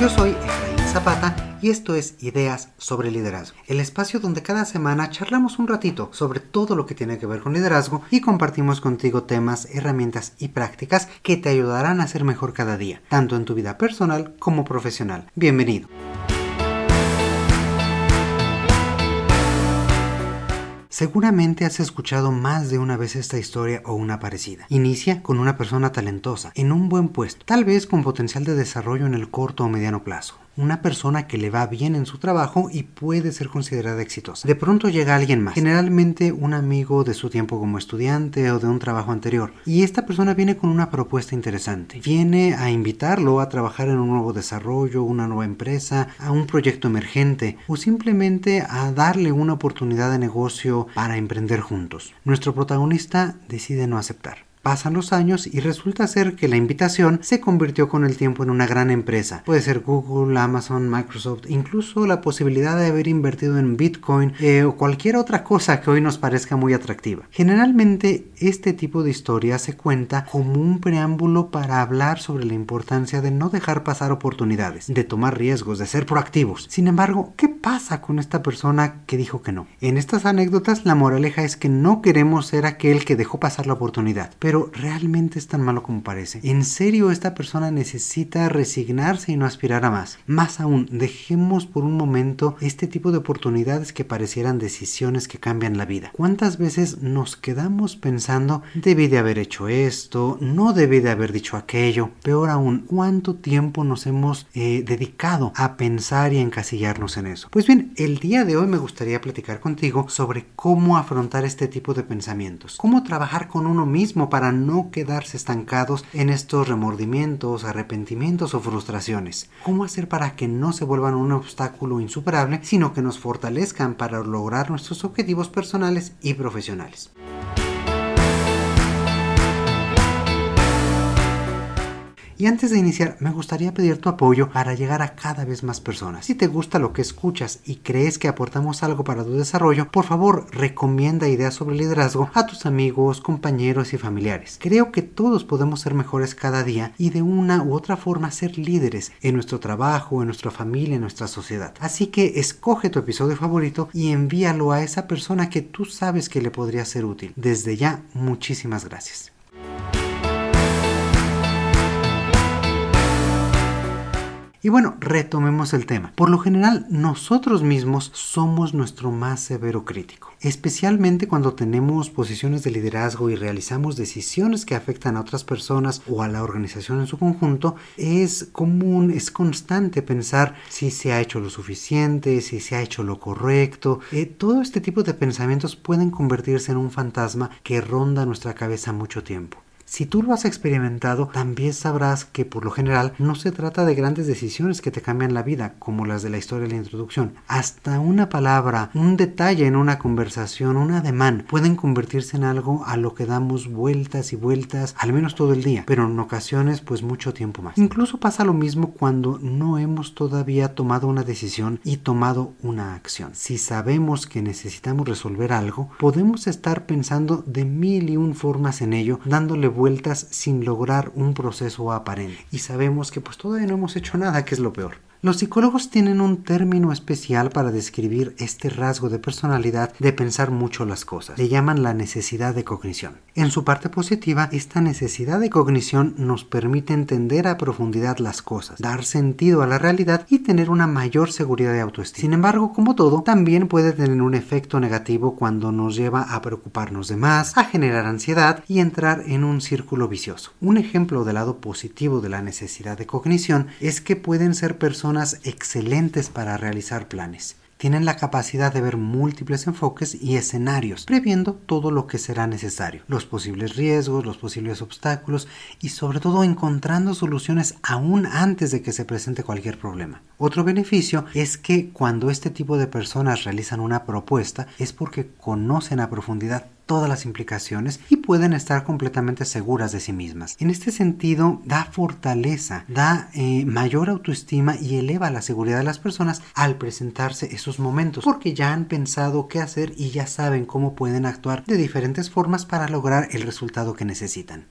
Yo soy Efraín Zapata y esto es Ideas sobre Liderazgo, el espacio donde cada semana charlamos un ratito sobre todo lo que tiene que ver con liderazgo y compartimos contigo temas, herramientas y prácticas que te ayudarán a ser mejor cada día, tanto en tu vida personal como profesional. Bienvenido. Seguramente has escuchado más de una vez esta historia o una parecida. Inicia con una persona talentosa, en un buen puesto, tal vez con potencial de desarrollo en el corto o mediano plazo una persona que le va bien en su trabajo y puede ser considerada exitosa. De pronto llega alguien más, generalmente un amigo de su tiempo como estudiante o de un trabajo anterior, y esta persona viene con una propuesta interesante. Viene a invitarlo a trabajar en un nuevo desarrollo, una nueva empresa, a un proyecto emergente o simplemente a darle una oportunidad de negocio para emprender juntos. Nuestro protagonista decide no aceptar. Pasan los años y resulta ser que la invitación se convirtió con el tiempo en una gran empresa. Puede ser Google, Amazon, Microsoft, incluso la posibilidad de haber invertido en Bitcoin eh, o cualquier otra cosa que hoy nos parezca muy atractiva. Generalmente este tipo de historia se cuenta como un preámbulo para hablar sobre la importancia de no dejar pasar oportunidades, de tomar riesgos, de ser proactivos. Sin embargo, ¿qué pasa con esta persona que dijo que no? En estas anécdotas la moraleja es que no queremos ser aquel que dejó pasar la oportunidad, pero realmente es tan malo como parece. En serio, esta persona necesita resignarse y no aspirar a más. Más aún, dejemos por un momento este tipo de oportunidades que parecieran decisiones que cambian la vida. ¿Cuántas veces nos quedamos pensando, debí de haber hecho esto, no debí de haber dicho aquello? Peor aún, ¿cuánto tiempo nos hemos eh, dedicado a pensar y encasillarnos en eso? Pues bien, el día de hoy me gustaría platicar contigo sobre cómo afrontar este tipo de pensamientos, cómo trabajar con uno mismo para no quedarse estancados en estos remordimientos, arrepentimientos o frustraciones. ¿Cómo hacer para que no se vuelvan un obstáculo insuperable, sino que nos fortalezcan para lograr nuestros objetivos personales y profesionales? Y antes de iniciar, me gustaría pedir tu apoyo para llegar a cada vez más personas. Si te gusta lo que escuchas y crees que aportamos algo para tu desarrollo, por favor recomienda ideas sobre liderazgo a tus amigos, compañeros y familiares. Creo que todos podemos ser mejores cada día y de una u otra forma ser líderes en nuestro trabajo, en nuestra familia, en nuestra sociedad. Así que escoge tu episodio favorito y envíalo a esa persona que tú sabes que le podría ser útil. Desde ya, muchísimas gracias. Y bueno, retomemos el tema. Por lo general, nosotros mismos somos nuestro más severo crítico, especialmente cuando tenemos posiciones de liderazgo y realizamos decisiones que afectan a otras personas o a la organización en su conjunto. Es común, es constante pensar si se ha hecho lo suficiente, si se ha hecho lo correcto. Eh, todo este tipo de pensamientos pueden convertirse en un fantasma que ronda nuestra cabeza mucho tiempo. Si tú lo has experimentado, también sabrás que por lo general no se trata de grandes decisiones que te cambian la vida, como las de la historia de la introducción. Hasta una palabra, un detalle en una conversación, un ademán, pueden convertirse en algo a lo que damos vueltas y vueltas, al menos todo el día, pero en ocasiones pues mucho tiempo más. Incluso pasa lo mismo cuando no hemos todavía tomado una decisión y tomado una acción. Si sabemos que necesitamos resolver algo, podemos estar pensando de mil y un formas en ello, dándole vueltas sin lograr un proceso aparente. Y sabemos que pues todavía no hemos hecho nada, que es lo peor. Los psicólogos tienen un término especial para describir este rasgo de personalidad de pensar mucho las cosas. Le llaman la necesidad de cognición. En su parte positiva, esta necesidad de cognición nos permite entender a profundidad las cosas, dar sentido a la realidad y tener una mayor seguridad de autoestima. Sin embargo, como todo, también puede tener un efecto negativo cuando nos lleva a preocuparnos de más, a generar ansiedad y entrar en un círculo vicioso. Un ejemplo del lado positivo de la necesidad de cognición es que pueden ser personas excelentes para realizar planes. Tienen la capacidad de ver múltiples enfoques y escenarios, previendo todo lo que será necesario, los posibles riesgos, los posibles obstáculos y sobre todo encontrando soluciones aún antes de que se presente cualquier problema. Otro beneficio es que cuando este tipo de personas realizan una propuesta es porque conocen a profundidad todas las implicaciones y pueden estar completamente seguras de sí mismas. En este sentido, da fortaleza, da eh, mayor autoestima y eleva la seguridad de las personas al presentarse esos momentos, porque ya han pensado qué hacer y ya saben cómo pueden actuar de diferentes formas para lograr el resultado que necesitan.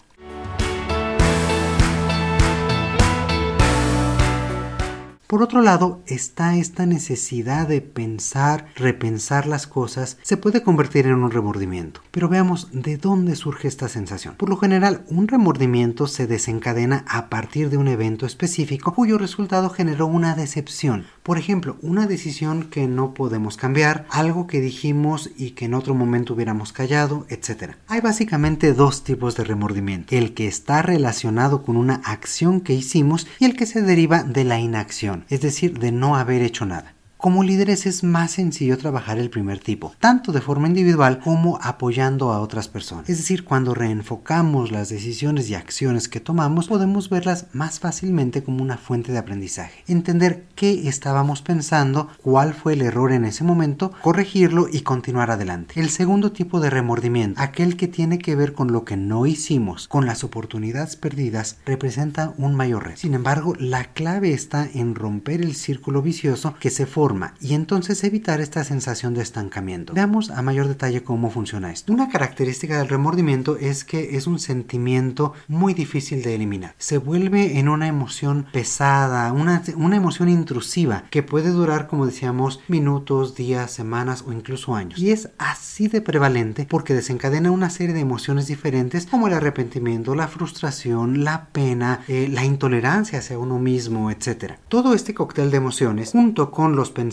Por otro lado, está esta necesidad de pensar, repensar las cosas, se puede convertir en un remordimiento. Pero veamos de dónde surge esta sensación. Por lo general, un remordimiento se desencadena a partir de un evento específico cuyo resultado generó una decepción. Por ejemplo, una decisión que no podemos cambiar, algo que dijimos y que en otro momento hubiéramos callado, etc. Hay básicamente dos tipos de remordimiento. El que está relacionado con una acción que hicimos y el que se deriva de la inacción, es decir, de no haber hecho nada. Como líderes es más sencillo trabajar el primer tipo, tanto de forma individual como apoyando a otras personas. Es decir, cuando reenfocamos las decisiones y acciones que tomamos, podemos verlas más fácilmente como una fuente de aprendizaje. Entender qué estábamos pensando, cuál fue el error en ese momento, corregirlo y continuar adelante. El segundo tipo de remordimiento, aquel que tiene que ver con lo que no hicimos, con las oportunidades perdidas, representa un mayor reto. Sin embargo, la clave está en romper el círculo vicioso que se forma y entonces evitar esta sensación de estancamiento. Veamos a mayor detalle cómo funciona esto. Una característica del remordimiento es que es un sentimiento muy difícil de eliminar. Se vuelve en una emoción pesada, una, una emoción intrusiva que puede durar, como decíamos, minutos, días, semanas o incluso años. Y es así de prevalente porque desencadena una serie de emociones diferentes como el arrepentimiento, la frustración, la pena, eh, la intolerancia hacia uno mismo, etc. Todo este cóctel de emociones, junto con los pensamientos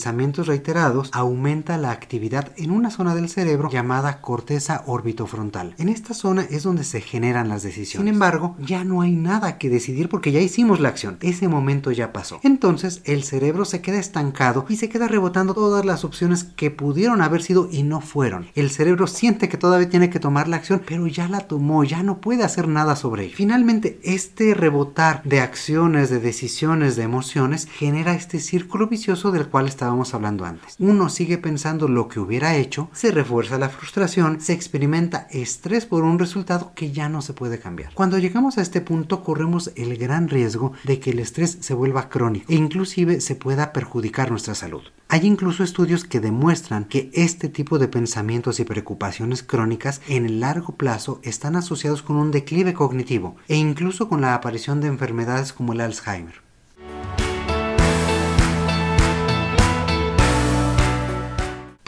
reiterados aumenta la actividad en una zona del cerebro llamada corteza orbitofrontal. En esta zona es donde se generan las decisiones. Sin embargo, ya no hay nada que decidir porque ya hicimos la acción. Ese momento ya pasó. Entonces, el cerebro se queda estancado y se queda rebotando todas las opciones que pudieron haber sido y no fueron. El cerebro siente que todavía tiene que tomar la acción, pero ya la tomó, ya no puede hacer nada sobre ello. Finalmente, este rebotar de acciones, de decisiones, de emociones genera este círculo vicioso del cual estábamos hablando antes. Uno sigue pensando lo que hubiera hecho, se refuerza la frustración, se experimenta estrés por un resultado que ya no se puede cambiar. Cuando llegamos a este punto corremos el gran riesgo de que el estrés se vuelva crónico e inclusive se pueda perjudicar nuestra salud. Hay incluso estudios que demuestran que este tipo de pensamientos y preocupaciones crónicas en el largo plazo están asociados con un declive cognitivo e incluso con la aparición de enfermedades como el Alzheimer.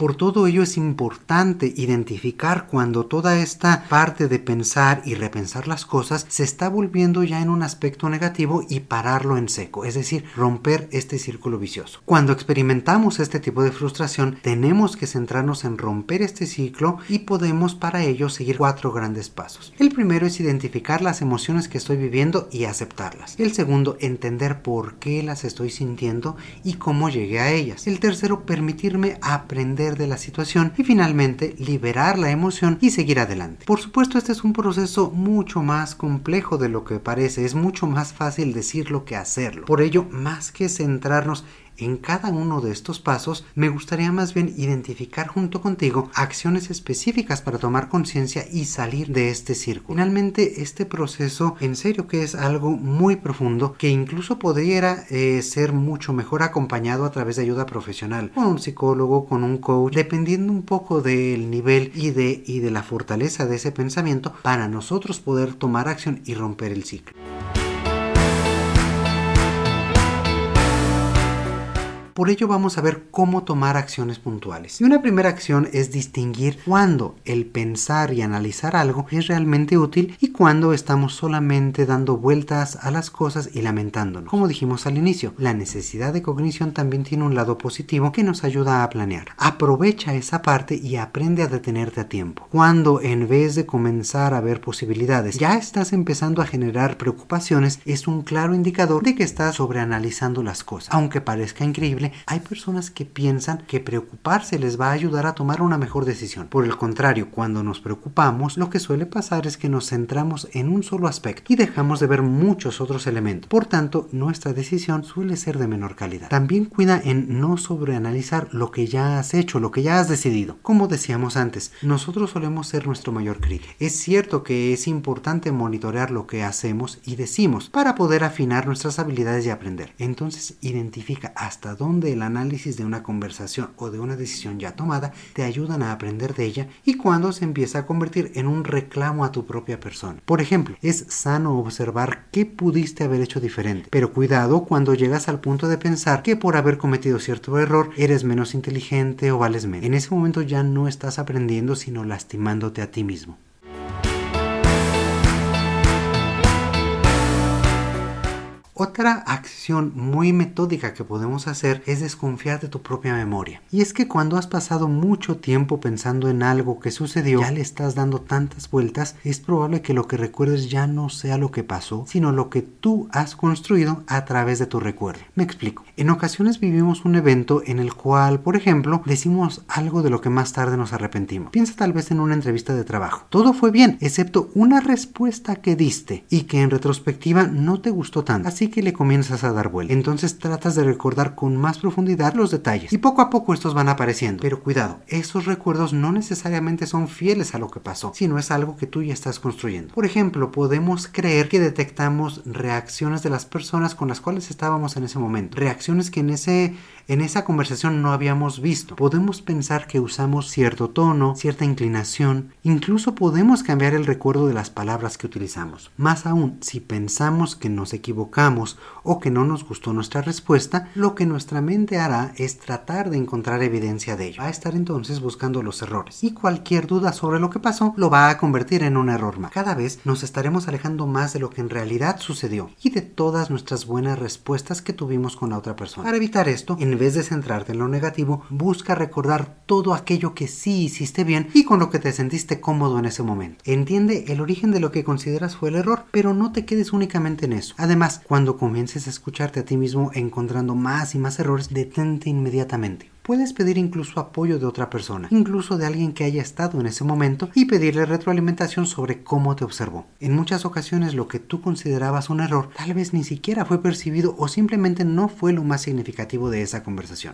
Por todo ello es importante identificar cuando toda esta parte de pensar y repensar las cosas se está volviendo ya en un aspecto negativo y pararlo en seco, es decir, romper este círculo vicioso. Cuando experimentamos este tipo de frustración, tenemos que centrarnos en romper este ciclo y podemos para ello seguir cuatro grandes pasos. El primero es identificar las emociones que estoy viviendo y aceptarlas. El segundo, entender por qué las estoy sintiendo y cómo llegué a ellas. El tercero, permitirme aprender de la situación y finalmente liberar la emoción y seguir adelante. Por supuesto, este es un proceso mucho más complejo de lo que parece, es mucho más fácil decirlo que hacerlo. Por ello, más que centrarnos en cada uno de estos pasos, me gustaría más bien identificar junto contigo acciones específicas para tomar conciencia y salir de este círculo. Finalmente, este proceso en serio que es algo muy profundo que incluso podría eh, ser mucho mejor acompañado a través de ayuda profesional, con un psicólogo, con un coach, dependiendo un poco del nivel y de, y de la fortaleza de ese pensamiento para nosotros poder tomar acción y romper el ciclo. Por ello vamos a ver cómo tomar acciones puntuales. Y una primera acción es distinguir cuándo el pensar y analizar algo es realmente útil y cuándo estamos solamente dando vueltas a las cosas y lamentándonos. Como dijimos al inicio, la necesidad de cognición también tiene un lado positivo que nos ayuda a planear. Aprovecha esa parte y aprende a detenerte a tiempo. Cuando en vez de comenzar a ver posibilidades ya estás empezando a generar preocupaciones, es un claro indicador de que estás sobreanalizando las cosas. Aunque parezca increíble, hay personas que piensan que preocuparse les va a ayudar a tomar una mejor decisión. Por el contrario, cuando nos preocupamos, lo que suele pasar es que nos centramos en un solo aspecto y dejamos de ver muchos otros elementos. Por tanto, nuestra decisión suele ser de menor calidad. También cuida en no sobreanalizar lo que ya has hecho, lo que ya has decidido. Como decíamos antes, nosotros solemos ser nuestro mayor crítico. Es cierto que es importante monitorear lo que hacemos y decimos para poder afinar nuestras habilidades y aprender. Entonces, identifica hasta dónde donde el análisis de una conversación o de una decisión ya tomada te ayudan a aprender de ella y cuando se empieza a convertir en un reclamo a tu propia persona. Por ejemplo, es sano observar qué pudiste haber hecho diferente, pero cuidado cuando llegas al punto de pensar que por haber cometido cierto error eres menos inteligente o vales menos. En ese momento ya no estás aprendiendo sino lastimándote a ti mismo. Otra acción muy metódica que podemos hacer es desconfiar de tu propia memoria. Y es que cuando has pasado mucho tiempo pensando en algo que sucedió, ya le estás dando tantas vueltas, es probable que lo que recuerdes ya no sea lo que pasó, sino lo que tú has construido a través de tu recuerdo. Me explico. En ocasiones vivimos un evento en el cual, por ejemplo, decimos algo de lo que más tarde nos arrepentimos. Piensa tal vez en una entrevista de trabajo. Todo fue bien, excepto una respuesta que diste y que en retrospectiva no te gustó tanto. Así que le comienzas a dar vuelta. Entonces tratas de recordar con más profundidad los detalles y poco a poco estos van apareciendo. Pero cuidado, esos recuerdos no necesariamente son fieles a lo que pasó, sino es algo que tú ya estás construyendo. Por ejemplo, podemos creer que detectamos reacciones de las personas con las cuales estábamos en ese momento, reacciones que en ese en esa conversación no habíamos visto. Podemos pensar que usamos cierto tono, cierta inclinación, incluso podemos cambiar el recuerdo de las palabras que utilizamos. Más aún, si pensamos que nos equivocamos o que no nos gustó nuestra respuesta, lo que nuestra mente hará es tratar de encontrar evidencia de ello. Va a estar entonces buscando los errores y cualquier duda sobre lo que pasó lo va a convertir en un error más. Cada vez nos estaremos alejando más de lo que en realidad sucedió y de todas nuestras buenas respuestas que tuvimos con la otra persona. Para evitar esto, en vez de centrarte en lo negativo, busca recordar todo aquello que sí hiciste bien y con lo que te sentiste cómodo en ese momento. Entiende el origen de lo que consideras fue el error, pero no te quedes únicamente en eso. Además, cuando comiences a escucharte a ti mismo encontrando más y más errores, detente inmediatamente. Puedes pedir incluso apoyo de otra persona, incluso de alguien que haya estado en ese momento y pedirle retroalimentación sobre cómo te observó. En muchas ocasiones lo que tú considerabas un error tal vez ni siquiera fue percibido o simplemente no fue lo más significativo de esa conversación.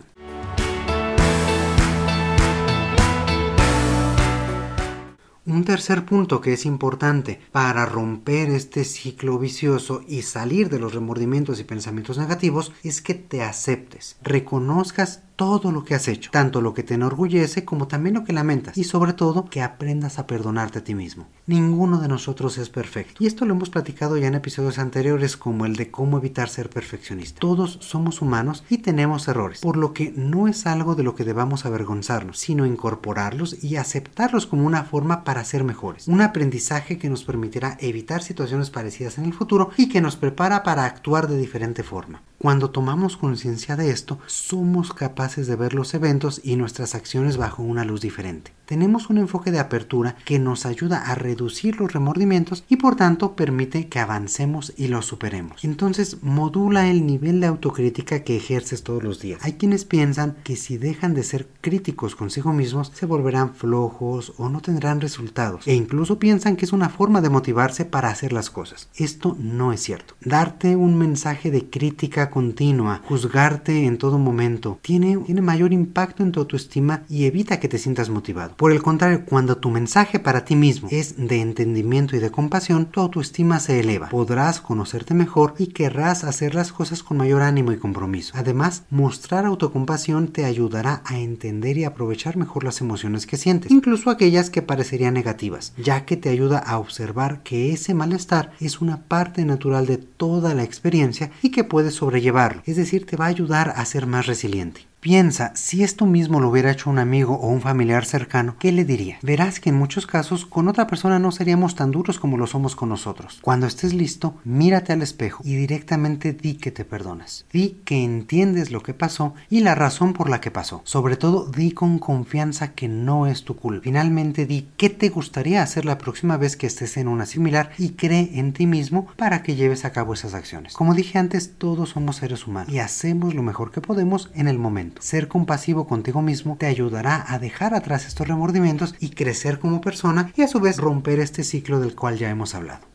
Un tercer punto que es importante para romper este ciclo vicioso y salir de los remordimientos y pensamientos negativos es que te aceptes, reconozcas todo lo que has hecho, tanto lo que te enorgullece como también lo que lamentas, y sobre todo que aprendas a perdonarte a ti mismo. Ninguno de nosotros es perfecto, y esto lo hemos platicado ya en episodios anteriores como el de cómo evitar ser perfeccionista. Todos somos humanos y tenemos errores, por lo que no es algo de lo que debamos avergonzarnos, sino incorporarlos y aceptarlos como una forma para ser mejores. Un aprendizaje que nos permitirá evitar situaciones parecidas en el futuro y que nos prepara para actuar de diferente forma. Cuando tomamos conciencia de esto, somos capaces de ver los eventos y nuestras acciones bajo una luz diferente. Tenemos un enfoque de apertura que nos ayuda a reducir los remordimientos y por tanto permite que avancemos y los superemos. Entonces modula el nivel de autocrítica que ejerces todos los días. Hay quienes piensan que si dejan de ser críticos consigo mismos se volverán flojos o no tendrán resultados e incluso piensan que es una forma de motivarse para hacer las cosas. Esto no es cierto. Darte un mensaje de crítica continua, juzgarte en todo momento, tiene, tiene mayor impacto en tu autoestima y evita que te sientas motivado. Por el contrario, cuando tu mensaje para ti mismo es de entendimiento y de compasión, tu autoestima se eleva, podrás conocerte mejor y querrás hacer las cosas con mayor ánimo y compromiso. Además, mostrar autocompasión te ayudará a entender y aprovechar mejor las emociones que sientes, incluso aquellas que parecerían negativas, ya que te ayuda a observar que ese malestar es una parte natural de toda la experiencia y que puedes sobrellevar llevarlo, es decir, te va a ayudar a ser más resiliente. Piensa, si esto mismo lo hubiera hecho un amigo o un familiar cercano, ¿qué le diría? Verás que en muchos casos con otra persona no seríamos tan duros como lo somos con nosotros. Cuando estés listo, mírate al espejo y directamente di que te perdonas. Di que entiendes lo que pasó y la razón por la que pasó. Sobre todo, di con confianza que no es tu culpa. Finalmente, di qué te gustaría hacer la próxima vez que estés en una similar y cree en ti mismo para que lleves a cabo esas acciones. Como dije antes, todos somos seres humanos y hacemos lo mejor que podemos en el momento. Ser compasivo contigo mismo te ayudará a dejar atrás estos remordimientos y crecer como persona y a su vez romper este ciclo del cual ya hemos hablado.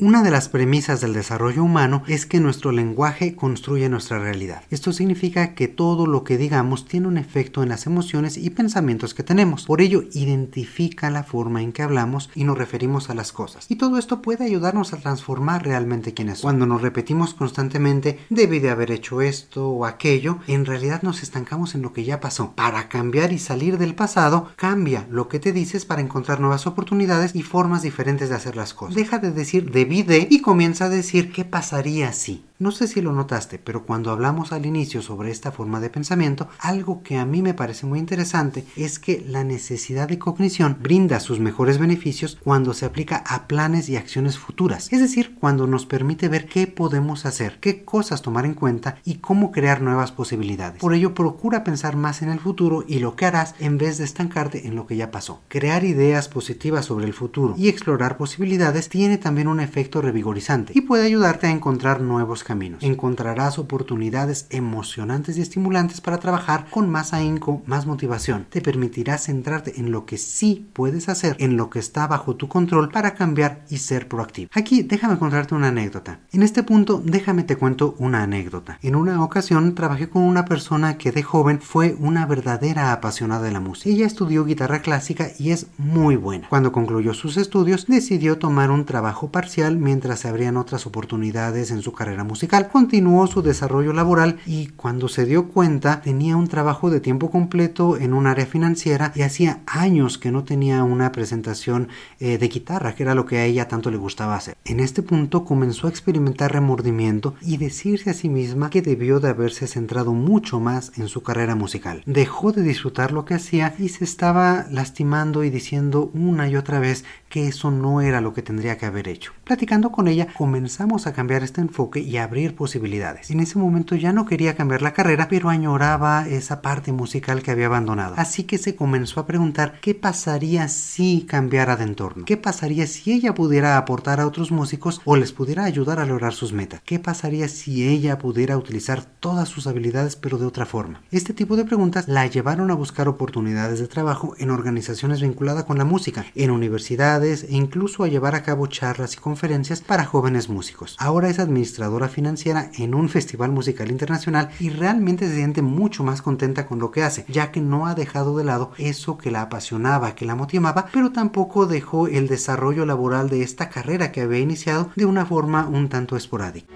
Una de las premisas del desarrollo humano es que nuestro lenguaje construye nuestra realidad. Esto significa que todo lo que digamos tiene un efecto en las emociones y pensamientos que tenemos. Por ello, identifica la forma en que hablamos y nos referimos a las cosas. Y todo esto puede ayudarnos a transformar realmente quiénes somos. Cuando nos repetimos constantemente, debí de haber hecho esto o aquello, en realidad nos estancamos en lo que ya pasó. Para cambiar y salir del pasado, cambia lo que te dices para encontrar nuevas oportunidades y formas diferentes de hacer las cosas. Deja de decir debí de y comienza a decir qué pasaría si. No sé si lo notaste, pero cuando hablamos al inicio sobre esta forma de pensamiento, algo que a mí me parece muy interesante es que la necesidad de cognición brinda sus mejores beneficios cuando se aplica a planes y acciones futuras, es decir, cuando nos permite ver qué podemos hacer, qué cosas tomar en cuenta y cómo crear nuevas posibilidades. Por ello, procura pensar más en el futuro y lo que harás en vez de estancarte en lo que ya pasó. Crear ideas positivas sobre el futuro y explorar posibilidades tiene también un efecto revigorizante y puede ayudarte a encontrar nuevos caminos. Encontrarás oportunidades emocionantes y estimulantes para trabajar con más ahínco, más motivación. Te permitirá centrarte en lo que sí puedes hacer, en lo que está bajo tu control para cambiar y ser proactivo. Aquí déjame contarte una anécdota. En este punto déjame te cuento una anécdota. En una ocasión trabajé con una persona que de joven fue una verdadera apasionada de la música. Ella estudió guitarra clásica y es muy buena. Cuando concluyó sus estudios decidió tomar un trabajo parcial mientras se abrían otras oportunidades en su carrera musical continuó su desarrollo laboral y cuando se dio cuenta tenía un trabajo de tiempo completo en un área financiera y hacía años que no tenía una presentación eh, de guitarra, que era lo que a ella tanto le gustaba hacer. En este punto comenzó a experimentar remordimiento y decirse a sí misma que debió de haberse centrado mucho más en su carrera musical. Dejó de disfrutar lo que hacía y se estaba lastimando y diciendo una y otra vez que eso no era lo que tendría que haber hecho. Platicando con ella comenzamos a cambiar este enfoque y a abrir posibilidades. En ese momento ya no quería cambiar la carrera, pero añoraba esa parte musical que había abandonado. Así que se comenzó a preguntar qué pasaría si cambiara de entorno. ¿Qué pasaría si ella pudiera aportar a otros músicos o les pudiera ayudar a lograr sus metas? ¿Qué pasaría si ella pudiera utilizar todas sus habilidades pero de otra forma? Este tipo de preguntas la llevaron a buscar oportunidades de trabajo en organizaciones vinculadas con la música, en universidades e incluso a llevar a cabo charlas y conferencias para jóvenes músicos. Ahora es administradora financiera en un festival musical internacional y realmente se siente mucho más contenta con lo que hace, ya que no ha dejado de lado eso que la apasionaba, que la motivaba, pero tampoco dejó el desarrollo laboral de esta carrera que había iniciado de una forma un tanto esporádica.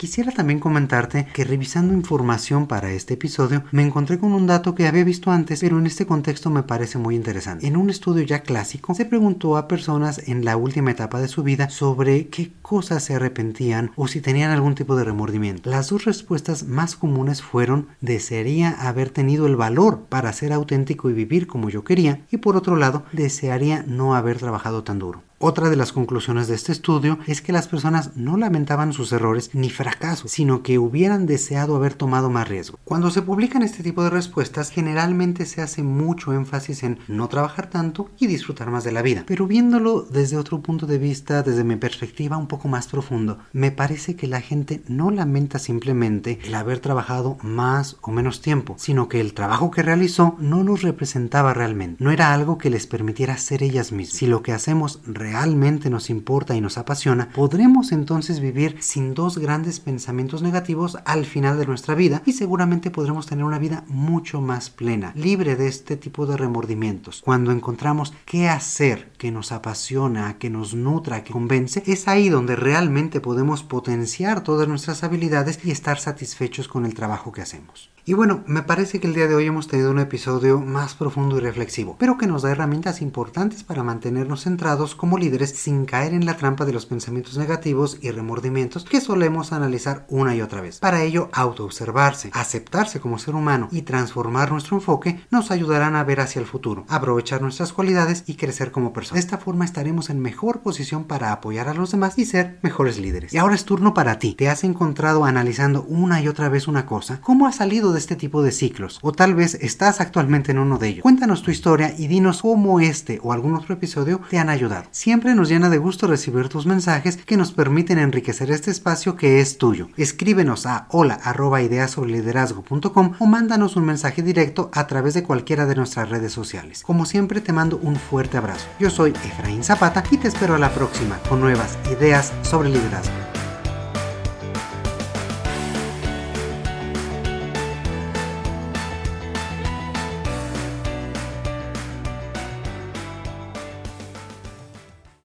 Quisiera también comentarte que revisando información para este episodio me encontré con un dato que había visto antes, pero en este contexto me parece muy interesante. En un estudio ya clásico se preguntó a personas en la última etapa de su vida sobre qué cosas se arrepentían o si tenían algún tipo de remordimiento. Las dos respuestas más comunes fueron desearía haber tenido el valor para ser auténtico y vivir como yo quería y por otro lado desearía no haber trabajado tan duro. Otra de las conclusiones de este estudio es que las personas no lamentaban sus errores ni fracasos, sino que hubieran deseado haber tomado más riesgo. Cuando se publican este tipo de respuestas, generalmente se hace mucho énfasis en no trabajar tanto y disfrutar más de la vida. Pero viéndolo desde otro punto de vista, desde mi perspectiva un poco más profundo, me parece que la gente no lamenta simplemente el haber trabajado más o menos tiempo, sino que el trabajo que realizó no los representaba realmente. No era algo que les permitiera ser ellas mismas. Si lo que hacemos realmente nos importa y nos apasiona, podremos entonces vivir sin dos grandes pensamientos negativos al final de nuestra vida y seguramente podremos tener una vida mucho más plena, libre de este tipo de remordimientos. Cuando encontramos qué hacer que nos apasiona, que nos nutra, que convence, es ahí donde realmente podemos potenciar todas nuestras habilidades y estar satisfechos con el trabajo que hacemos. Y bueno, me parece que el día de hoy hemos tenido un episodio más profundo y reflexivo, pero que nos da herramientas importantes para mantenernos centrados como líderes sin caer en la trampa de los pensamientos negativos y remordimientos que solemos analizar una y otra vez. Para ello, autoobservarse, aceptarse como ser humano y transformar nuestro enfoque nos ayudarán a ver hacia el futuro, aprovechar nuestras cualidades y crecer como personas. De esta forma estaremos en mejor posición para apoyar a los demás y ser mejores líderes. Y ahora es turno para ti. ¿Te has encontrado analizando una y otra vez una cosa? ¿Cómo ha salido de este tipo de ciclos, o tal vez estás actualmente en uno de ellos. Cuéntanos tu historia y dinos cómo este o algún otro episodio te han ayudado. Siempre nos llena de gusto recibir tus mensajes que nos permiten enriquecer este espacio que es tuyo. Escríbenos a hola o mándanos un mensaje directo a través de cualquiera de nuestras redes sociales. Como siempre te mando un fuerte abrazo. Yo soy Efraín Zapata y te espero a la próxima con nuevas ideas sobre liderazgo.